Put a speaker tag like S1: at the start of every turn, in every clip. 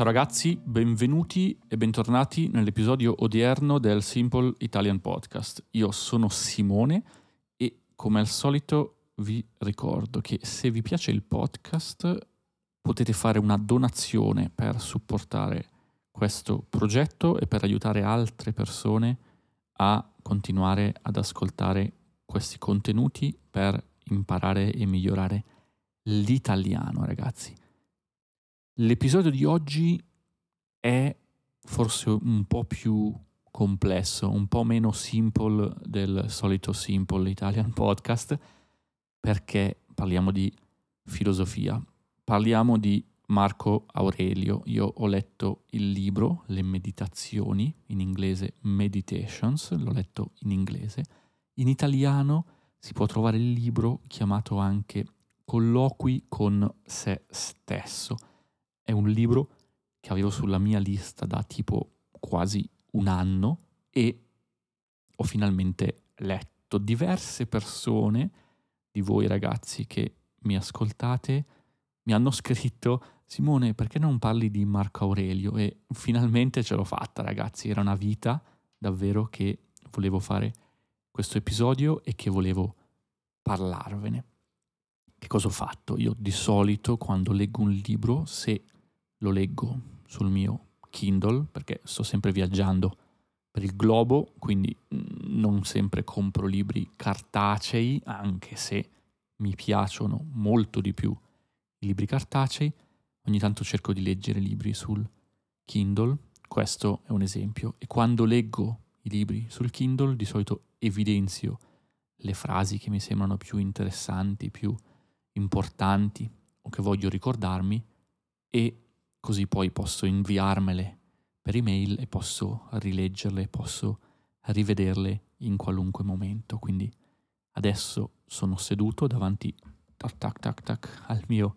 S1: Ciao ragazzi, benvenuti e bentornati nell'episodio odierno del Simple Italian Podcast. Io sono Simone e come al solito vi ricordo che se vi piace il podcast potete fare una donazione per supportare questo progetto e per aiutare altre persone a continuare ad ascoltare questi contenuti per imparare e migliorare l'italiano, ragazzi. L'episodio di oggi è forse un po' più complesso, un po' meno simple del solito Simple Italian Podcast, perché parliamo di filosofia, parliamo di Marco Aurelio. Io ho letto il libro Le meditazioni, in inglese Meditations, l'ho letto in inglese. In italiano si può trovare il libro chiamato anche Colloqui con se stesso è un libro che avevo sulla mia lista da tipo quasi un anno e ho finalmente letto. Diverse persone di voi ragazzi che mi ascoltate mi hanno scritto Simone perché non parli di Marco Aurelio e finalmente ce l'ho fatta ragazzi, era una vita davvero che volevo fare questo episodio e che volevo parlarvene. Che cosa ho fatto? Io di solito quando leggo un libro, se lo leggo sul mio Kindle perché sto sempre viaggiando per il globo, quindi mm, non sempre compro libri cartacei, anche se mi piacciono molto di più i libri cartacei. Ogni tanto cerco di leggere libri sul Kindle, questo è un esempio. E quando leggo i libri sul Kindle, di solito evidenzio le frasi che mi sembrano più interessanti, più importanti o che voglio ricordarmi e così poi posso inviarmele per email e posso rileggerle, posso rivederle in qualunque momento. Quindi adesso sono seduto davanti tac tac tac tac al mio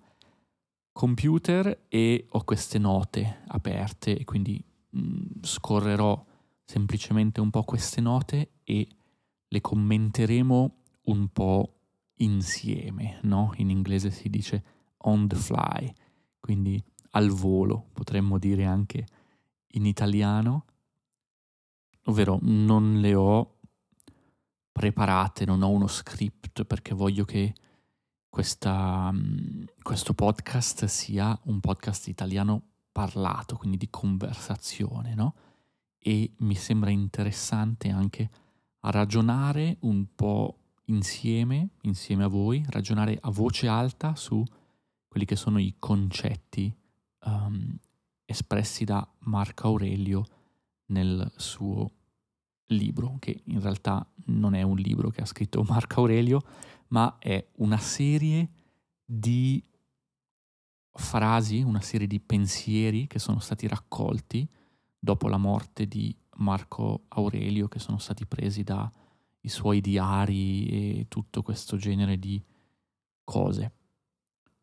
S1: computer e ho queste note aperte e quindi mh, mm, scorrerò semplicemente un po' queste note e le commenteremo un po' insieme, no? In inglese si dice on the fly, quindi al volo, potremmo dire anche in italiano, ovvero non le ho preparate, non ho uno script perché voglio che questa, mm, questo podcast sia un podcast italiano parlato, quindi di conversazione, no? E mi sembra interessante anche ragionare un po' insieme, insieme a voi, ragionare a voce alta su quelli che sono i concetti um, espressi da Marco Aurelio nel suo libro, che in realtà non è un libro che ha scritto Marco Aurelio, ma è una serie di frasi, una serie di pensieri che sono stati raccolti dopo la morte di Marco Aurelio, che sono stati presi dai suoi diari e tutto questo genere di cose.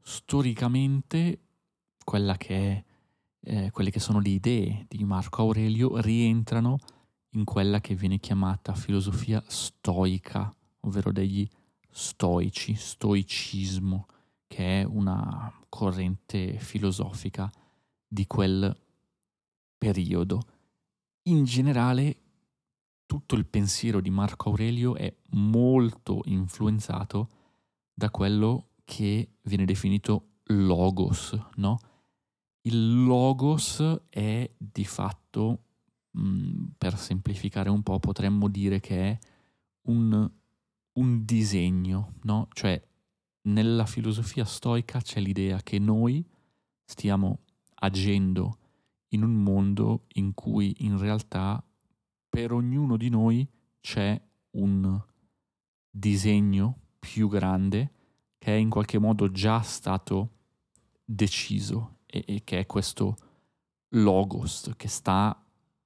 S1: Storicamente quella che è, eh, quelle che sono le idee di Marco Aurelio rientrano in quella che viene chiamata filosofia stoica, ovvero degli stoici, stoicismo, che è una corrente filosofica di quel periodo. In generale, tutto il pensiero di Marco Aurelio è molto influenzato da quello che viene definito logos, no? Il logos è di fatto, mm, per semplificare un po', potremmo dire che è un, un disegno, no? Cioè, nella filosofia stoica c'è l'idea che noi stiamo agendo in un mondo in cui in realtà per ognuno di noi c'è un disegno più grande che è in qualche modo già stato deciso e, e che è questo logos che sta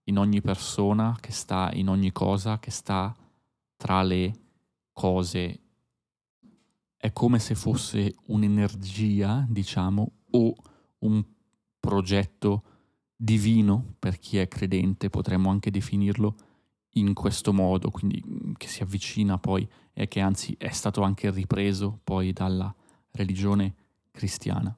S1: in ogni persona, che sta in ogni cosa, che sta tra le cose. È come se fosse un'energia, diciamo, o un progetto divino per chi è credente, potremmo anche definirlo in questo modo, quindi mm, che si avvicina poi e che anzi è stato anche ripreso poi dalla religione cristiana.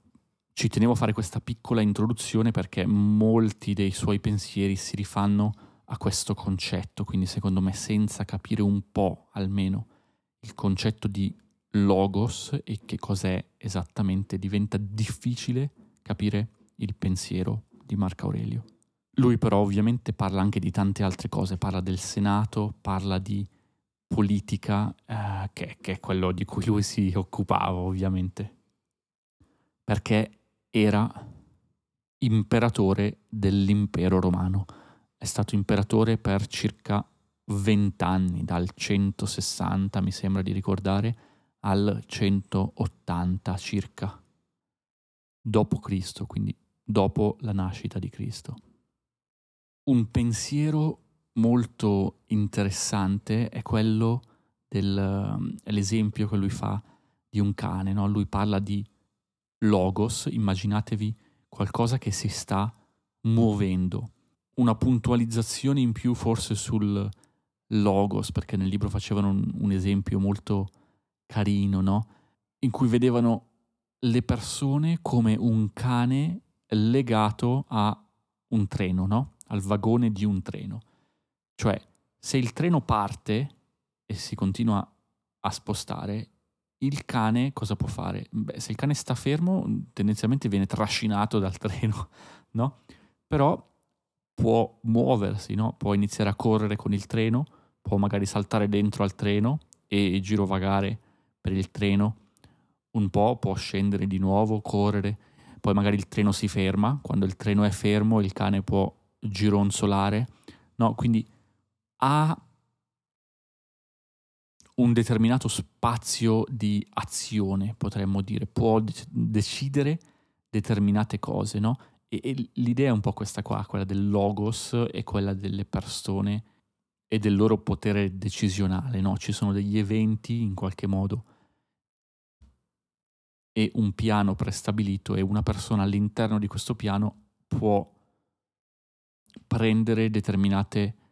S1: Ci tenevo a fare questa piccola introduzione perché molti dei suoi pensieri si rifanno a questo concetto, quindi secondo me senza capire un po' almeno il concetto di logos e che cos'è esattamente diventa difficile capire il pensiero di Marco Aurelio. Lui però ovviamente parla anche di tante altre cose, parla del Senato, parla di politica, eh, che, che è quello di cui lui si occupava ovviamente, perché era imperatore dell'impero romano. È stato imperatore per circa 20 anni, dal 160 mi sembra di ricordare, al 180 circa, dopo Cristo, quindi dopo la nascita di Cristo. Un pensiero molto interessante è quello dell'esempio che lui fa di un cane, no? lui parla di logos, immaginatevi qualcosa che si sta muovendo. Una puntualizzazione in più forse sul logos, perché nel libro facevano un, un esempio molto carino, no? In cui vedevano le persone come un cane legato a un treno, no? Al vagone di un treno. Cioè, se il treno parte e si continua a spostare, il cane cosa può fare? Beh, se il cane sta fermo, tendenzialmente viene trascinato dal treno, no? Però può muoversi, no? Può iniziare a correre con il treno, può magari saltare dentro al treno e girovagare per il treno un po', può scendere di nuovo, correre, poi magari il treno si ferma, quando il treno è fermo il cane può gironzolare, no? Quindi ha un determinato spazio di azione, potremmo dire, può dec- decidere determinate cose, no? E, e, l'idea è un po' questa qua, quella del logos e quella delle persone e del loro potere decisionale, no? Ci sono degli eventi in qualche modo e un piano prestabilito e una persona all'interno di questo piano può prendere determinate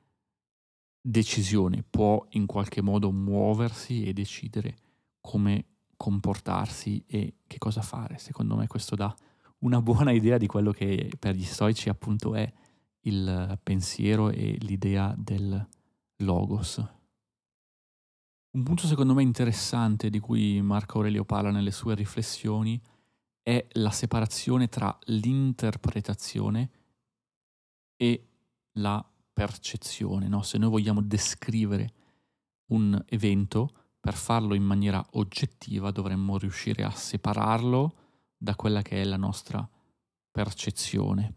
S1: decisione, può in qualche modo muoversi e decidere come comportarsi e che cosa fare. Secondo me questo dà una buona idea di quello che per gli stoici appunto è il pensiero e l'idea del logos. Un punto secondo me interessante di cui Marco Aurelio parla nelle sue riflessioni è la separazione tra l'interpretazione e la percezione, no? se noi vogliamo descrivere un evento, per farlo in maniera oggettiva dovremmo riuscire a separarlo da quella che è la nostra percezione,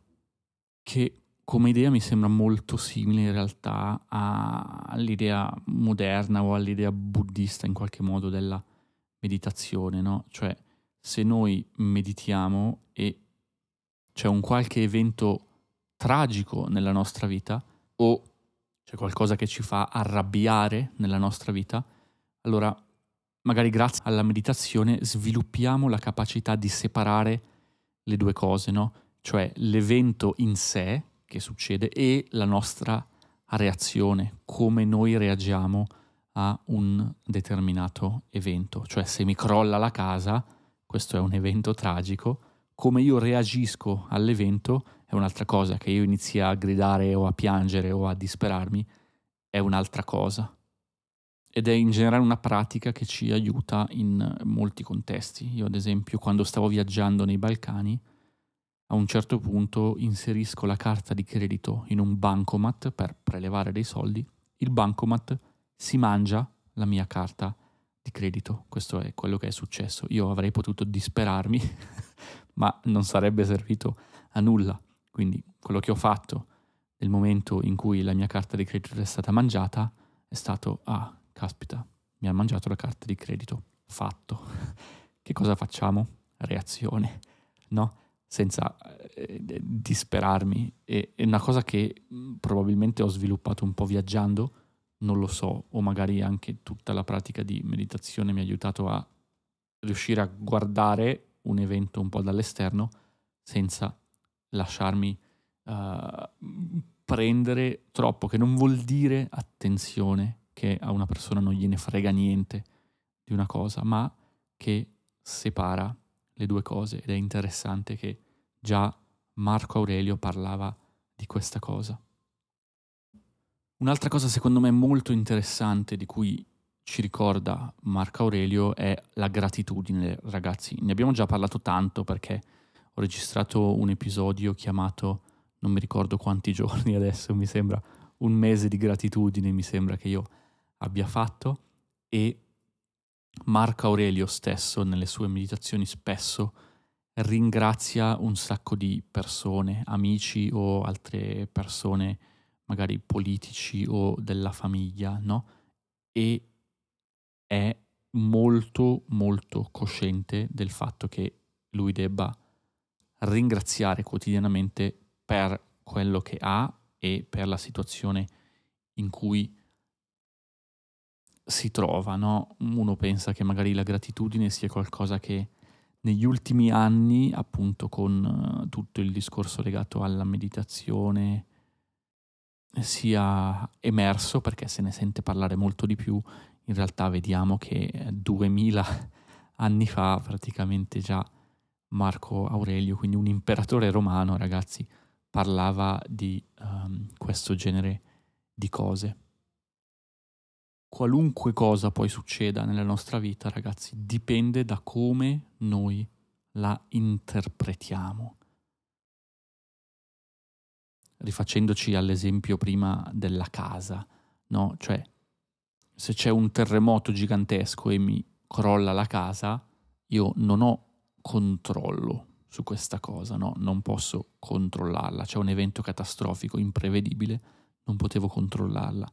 S1: che come idea mi sembra molto simile in realtà all'idea moderna o all'idea buddista in qualche modo della meditazione, no? Cioè se noi meditiamo e c'è un qualche evento tragico nella nostra vita, o c'è qualcosa che ci fa arrabbiare nella nostra vita, allora magari grazie alla meditazione sviluppiamo la capacità di separare le due cose, no? Cioè l'evento in sé che succede e la nostra reazione, come noi reagiamo a un determinato evento. Cioè se mi crolla la casa, questo è un evento tragico, come io reagisco all'evento è un'altra cosa, che io inizi a gridare o a piangere o a disperarmi è un'altra cosa. Ed è in generale una pratica che ci aiuta in molti contesti. Io ad esempio quando stavo viaggiando nei Balcani, a un certo punto inserisco la carta di credito in un bancomat per prelevare dei soldi, il bancomat si mangia la mia carta di credito. Questo è quello che è successo. Io avrei potuto disperarmi, ma non sarebbe servito a nulla. Quindi quello che ho fatto nel momento in cui la mia carta di credito è stata mangiata è stato, ah, caspita, mi ha mangiato la carta di credito. Fatto. che cosa facciamo? Reazione, no? Senza eh, disperarmi. E, è una cosa che mh, probabilmente ho sviluppato un po' viaggiando, non lo so, o magari anche tutta la pratica di meditazione mi ha aiutato a riuscire a guardare un evento un po' dall'esterno senza lasciarmi uh, prendere troppo, che non vuol dire attenzione, che a una persona non gliene frega niente di una cosa, ma che separa le due cose ed è interessante che già Marco Aurelio parlava di questa cosa. Un'altra cosa secondo me molto interessante di cui ci ricorda Marco Aurelio è la gratitudine, ragazzi. Ne abbiamo già parlato tanto perché ho registrato un episodio chiamato, non mi ricordo quanti giorni adesso, mi sembra un mese di gratitudine, mi sembra che io abbia fatto e Marco Aurelio stesso nelle sue meditazioni spesso ringrazia un sacco di persone, amici o altre persone magari politici o della famiglia, no? E è molto molto cosciente del fatto che lui debba ringraziare quotidianamente per quello che ha e per la situazione in cui si trova, no? Uno pensa che magari la gratitudine sia qualcosa che negli ultimi anni, appunto con uh, tutto il discorso legato alla meditazione, sia emerso perché se ne sente parlare molto di più, in realtà vediamo che 2000 anni fa praticamente già Marco Aurelio, quindi un imperatore romano, ragazzi, parlava di um, questo genere di cose. Qualunque cosa poi succeda nella nostra vita, ragazzi, dipende da come noi la interpretiamo rifacendoci all'esempio prima della casa, no? Cioè, se c'è un terremoto gigantesco e mi crolla la casa, io non ho controllo su questa cosa, no? Non posso controllarla. C'è un evento catastrofico, imprevedibile, non potevo controllarla.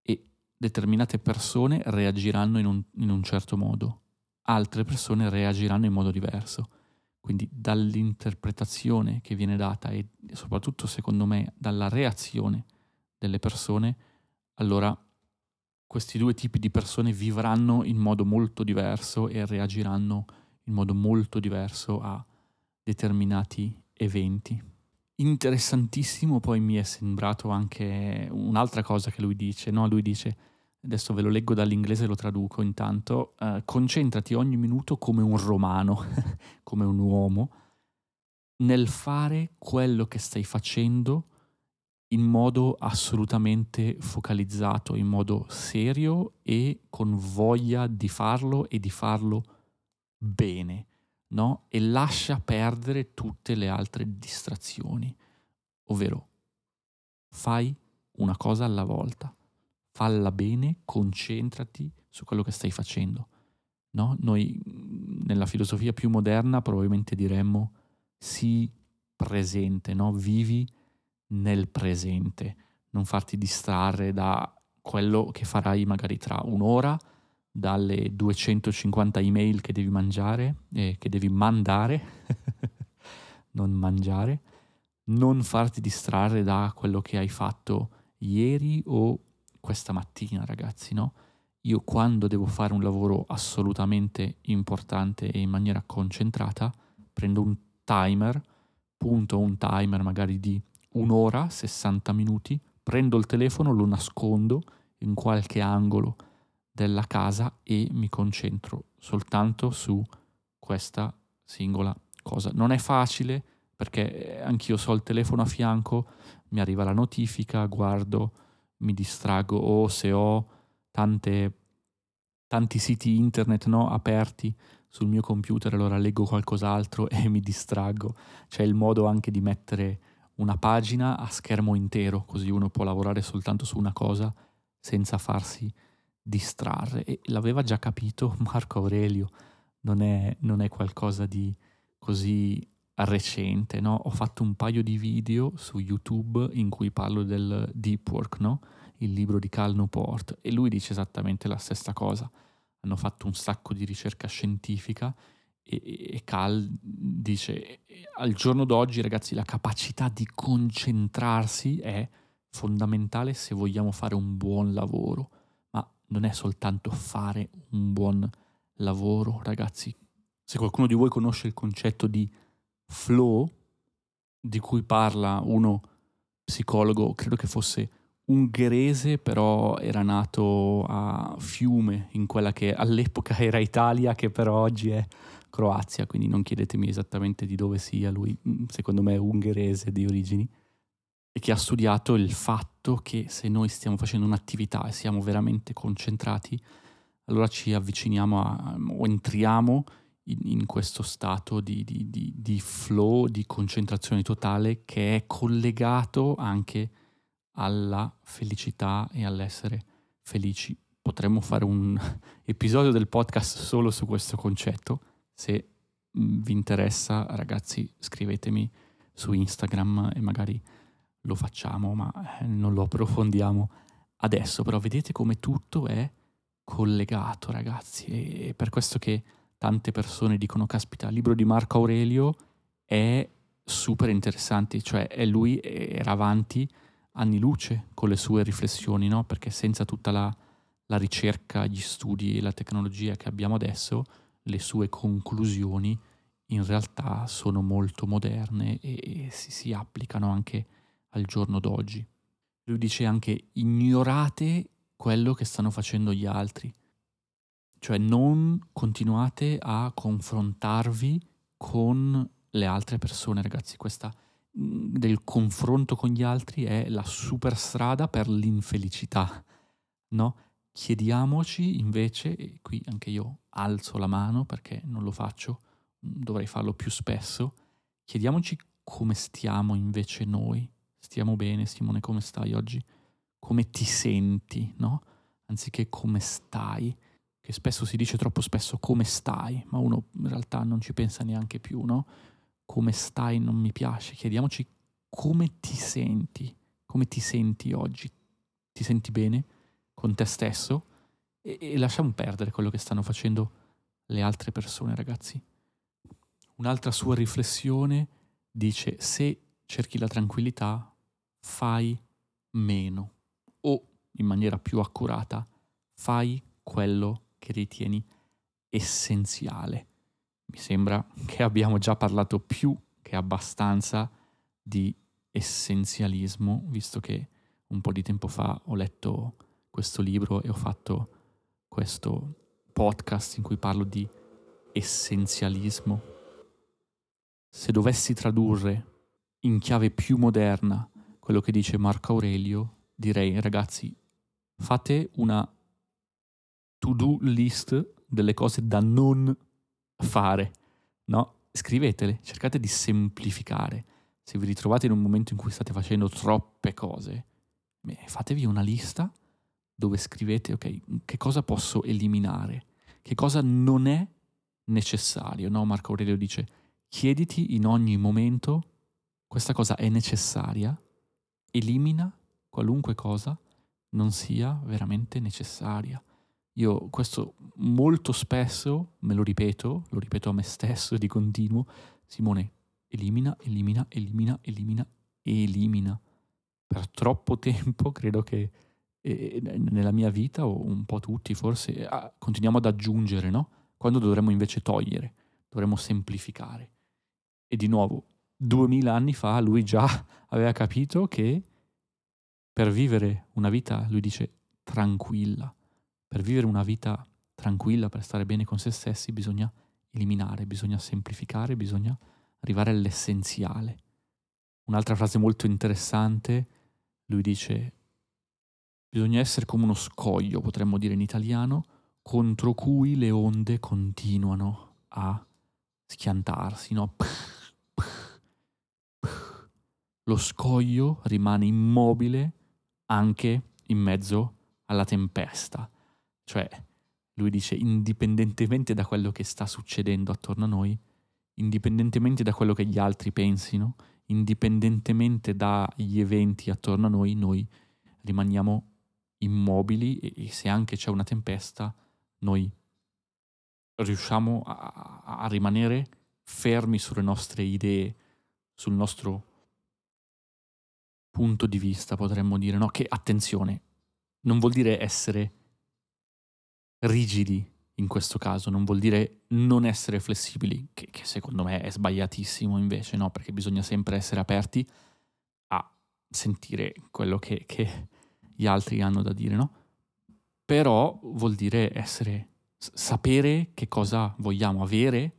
S1: E determinate persone reagiranno in un, in un certo modo, altre persone reagiranno in modo diverso. Quindi dall'interpretazione che viene data e soprattutto secondo me dalla reazione delle persone, allora questi due tipi di persone vivranno in modo molto diverso e reagiranno in modo molto diverso a determinati eventi. Interessantissimo poi mi è sembrato anche un'altra cosa che lui dice, no? Lui dice adesso ve lo leggo dall'inglese e lo traduco intanto, uh, concentrati ogni minuto come un romano, come un uomo, nel fare quello che stai facendo in modo assolutamente focalizzato, in modo serio e con voglia di farlo e di farlo bene, no? E lascia perdere tutte le altre distrazioni, ovvero fai una cosa alla volta falla bene, concentrati su quello che stai facendo. No? Noi nella filosofia più moderna probabilmente diremmo sii presente, no? vivi nel presente, non farti distrarre da quello che farai magari tra un'ora, dalle 250 email che devi mangiare, eh, che devi mandare, non mangiare, non farti distrarre da quello che hai fatto ieri o questa mattina, ragazzi, no? Io quando devo fare un lavoro assolutamente importante e in maniera concentrata, prendo un timer, punto un timer magari di un'ora, 60 minuti, prendo il telefono, lo nascondo in qualche angolo della casa e mi concentro soltanto su questa singola cosa. Non è facile perché anch'io so il telefono a fianco, mi arriva la notifica, guardo mi distraggo o se ho tante, tanti siti internet no, aperti sul mio computer allora leggo qualcos'altro e mi distraggo. C'è il modo anche di mettere una pagina a schermo intero, così uno può lavorare soltanto su una cosa senza farsi distrarre. E l'aveva già capito Marco Aurelio, non è, non è qualcosa di così recente, no? Ho fatto un paio di video su YouTube in cui parlo del deep work, no? Il libro di Cal Newport e lui dice esattamente la stessa cosa. Hanno fatto un sacco di ricerca scientifica e, e Cal dice al giorno d'oggi, ragazzi, la capacità di concentrarsi è fondamentale se vogliamo fare un buon lavoro, non è soltanto fare un buon lavoro, ragazzi. Se qualcuno di voi conosce il concetto di flow di cui parla uno psicologo, credo che fosse ungherese, però era nato a Fiume, in quella che all'epoca era Italia, che però oggi è Croazia, quindi non chiedetemi esattamente di dove sia lui, secondo me è ungherese di origini, e che ha studiato il fatto che se noi stiamo facendo un'attività e siamo veramente concentrati, allora ci avviciniamo a, o entriamo in, in questo stato di, di, di, di, flow, di concentrazione totale che è collegato anche alla felicità e all'essere felici. Potremmo fare un episodio del podcast solo su questo concetto. Se vi interessa, ragazzi, scrivetemi su Instagram e magari lo facciamo, ma eh, non lo approfondiamo adesso. Però vedete come tutto è collegato, ragazzi. E per questo che tante persone dicono, caspita, il libro di Marco Aurelio è super interessante, cioè lui era avanti anni luce con le sue riflessioni, no? perché senza tutta la, la ricerca, gli studi e la tecnologia che abbiamo adesso, le sue conclusioni in realtà sono molto moderne e, e si, si applicano anche al giorno d'oggi. Lui dice anche ignorate quello che stanno facendo gli altri, cioè non continuate a confrontarvi con le altre persone, ragazzi. Questa mm, del confronto con gli altri è la super strada per l'infelicità, no? Chiediamoci invece, e qui anche io alzo la mano perché non lo faccio, dovrei farlo più spesso, chiediamoci come stiamo invece noi. Stiamo bene, Simone, come stai oggi? Come ti senti, no? Anziché come stai che spesso si dice troppo spesso come stai, ma uno in realtà non ci pensa neanche più, no? Come stai non mi piace, chiediamoci come ti senti, come ti senti oggi, ti senti bene con te stesso e, e lasciamo perdere quello che stanno facendo le altre persone, ragazzi. Un'altra sua riflessione dice se cerchi la tranquillità fai meno o in maniera più accurata fai quello che ritieni essenziale. Mi sembra che abbiamo già parlato più che abbastanza di essenzialismo, visto che un po' di tempo fa ho letto questo libro e ho fatto questo podcast in cui parlo di essenzialismo. Se dovessi tradurre in chiave più moderna quello che dice Marco Aurelio, direi ragazzi, fate una to-do list delle cose da non fare, no? Scrivetele, cercate di semplificare. Se vi ritrovate in un momento in cui state facendo troppe cose, beh, fatevi una lista dove scrivete, ok, che cosa posso eliminare, che cosa non è necessario, no? Marco Aurelio dice, chiediti in ogni momento, questa cosa è necessaria, elimina qualunque cosa non sia veramente necessaria. Io questo molto spesso me lo ripeto, lo ripeto a me stesso di continuo, Simone, elimina, elimina, elimina, elimina, elimina. Per troppo tempo credo che eh, nella mia vita, o un po' tutti forse, ah, continuiamo ad aggiungere, no? Quando dovremmo invece togliere, dovremmo semplificare. E di nuovo, duemila anni fa lui già aveva capito che per vivere una vita, lui dice, tranquilla, per vivere una vita tranquilla, per stare bene con se stessi, bisogna eliminare, bisogna semplificare, bisogna arrivare all'essenziale. Un'altra frase molto interessante, lui dice, bisogna essere come uno scoglio, potremmo dire in italiano, contro cui le onde continuano a schiantarsi, no? Lo scoglio rimane immobile anche in mezzo alla tempesta. Cioè, lui dice, indipendentemente da quello che sta succedendo attorno a noi, indipendentemente da quello che gli altri pensino, indipendentemente dagli eventi attorno a noi, noi rimaniamo immobili e, se anche c'è una tempesta, noi riusciamo a, a rimanere fermi sulle nostre idee, sul nostro punto di vista, potremmo dire, no? Che attenzione, non vuol dire essere rigidi in questo caso, non vuol dire non essere flessibili, che, che secondo me è sbagliatissimo invece, no? Perché bisogna sempre essere aperti a sentire quello che, che gli altri hanno da dire, no? Però vuol dire essere, sapere che cosa vogliamo avere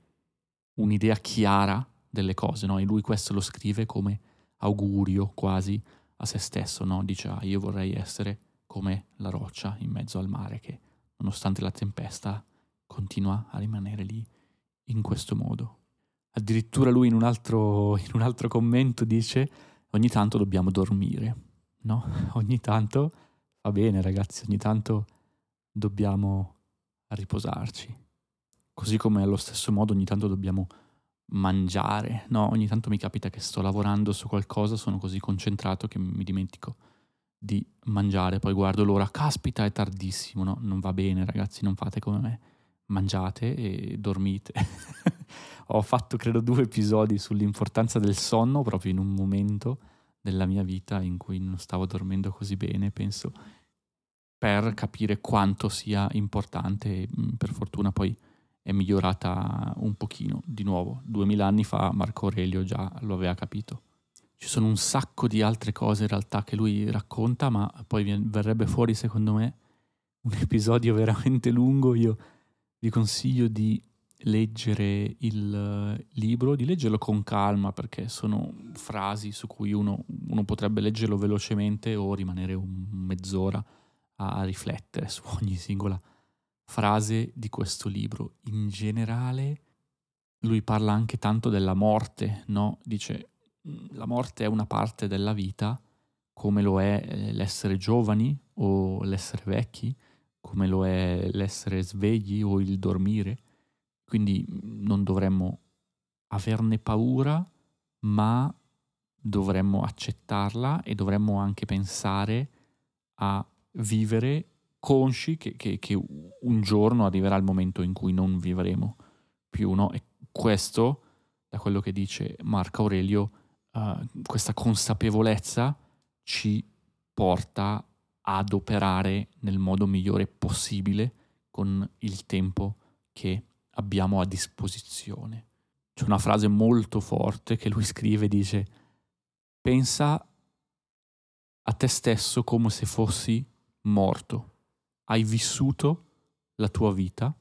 S1: un'idea chiara delle cose, no? E lui questo lo scrive come augurio quasi a se stesso, no? Dice, ah, io vorrei essere come la roccia in mezzo al mare che, nonostante la tempesta, continua a rimanere lì in questo modo. Addirittura lui in un altro, in un altro commento dice, ogni tanto dobbiamo dormire, no? Ogni tanto va bene ragazzi, ogni tanto dobbiamo riposarci. Così come allo stesso modo ogni tanto dobbiamo mangiare, no? Ogni tanto mi capita che sto lavorando su qualcosa, sono così concentrato che mi dimentico di mangiare, poi guardo l'ora, caspita è tardissimo, no? Non va bene ragazzi, non fate come me, mangiate e dormite. Ho fatto credo due episodi sull'importanza del sonno proprio in un momento della mia vita in cui non stavo dormendo così bene, penso, per capire quanto sia importante mm, per fortuna poi è migliorata un pochino. Di nuovo, duemila anni fa Marco Aurelio già lo aveva capito. Ci sono un sacco di altre cose in realtà che lui racconta, ma poi verrebbe fuori secondo me un episodio veramente lungo. Io vi consiglio di leggere il libro, di leggerlo con calma perché sono frasi su cui uno, uno potrebbe leggerlo velocemente o rimanere un mezz'ora a riflettere su ogni singola frase di questo libro. In generale, lui parla anche tanto della morte, no? Dice, mm, la morte è una parte della vita, come lo è eh, l'essere giovani o l'essere vecchi, come lo è l'essere svegli o il dormire. Quindi mm, non dovremmo averne paura, ma dovremmo accettarla e dovremmo anche pensare a vivere consci che, che, che, un giorno arriverà il momento in cui non vivremo più, no? E questo, da quello che dice Marco Aurelio, uh, questa consapevolezza ci porta ad operare nel modo migliore possibile con il tempo che abbiamo a disposizione. C'è una frase molto forte che lui scrive, dice, pensa a te stesso come se fossi morto hai vissuto la tua vita?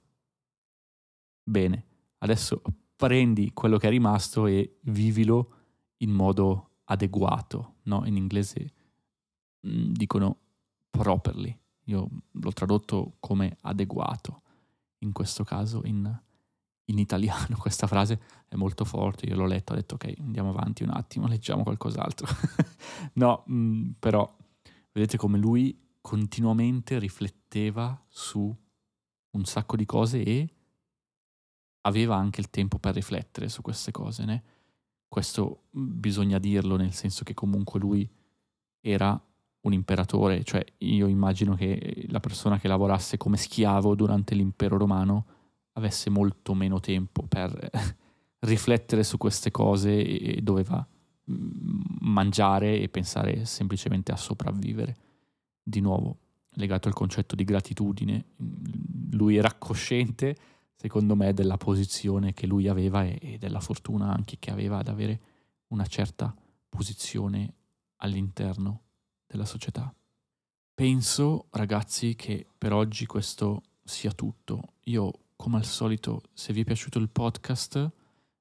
S1: Bene, adesso prendi quello che è rimasto e vivilo in modo adeguato, no? In inglese mm, dicono properly, io l'ho tradotto come adeguato, in questo caso in, in italiano questa frase è molto forte, io l'ho letto, ho detto ok, andiamo avanti un attimo, leggiamo qualcos'altro. no, mh, mm, però vedete come lui continuamente rifletteva su un sacco di cose e aveva anche il tempo per riflettere su queste cose. Né? Questo bisogna dirlo nel senso che comunque lui era un imperatore, cioè io immagino che la persona che lavorasse come schiavo durante l'impero romano avesse molto meno tempo per riflettere su queste cose e doveva mangiare e pensare semplicemente a sopravvivere di nuovo legato al concetto di gratitudine, lui era cosciente, secondo me, della posizione che lui aveva e, della fortuna anche che aveva ad avere una certa posizione all'interno della società. Penso, ragazzi, che per oggi questo sia tutto. Io, come al solito, se vi è piaciuto il podcast,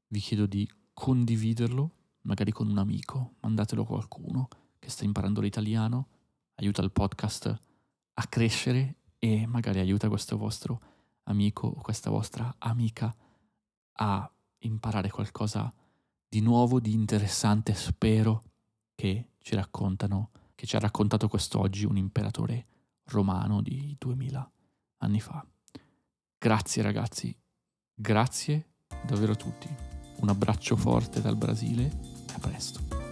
S1: vi chiedo di condividerlo, magari con un amico, mandatelo a qualcuno che sta imparando l'italiano aiuta il podcast a crescere e magari aiuta questo vostro amico o questa vostra amica a imparare qualcosa di nuovo, di interessante, spero che ci raccontano, che ci ha raccontato quest'oggi un imperatore romano di 2000 anni fa. Grazie ragazzi, grazie davvero a tutti. Un abbraccio forte dal Brasile e a presto.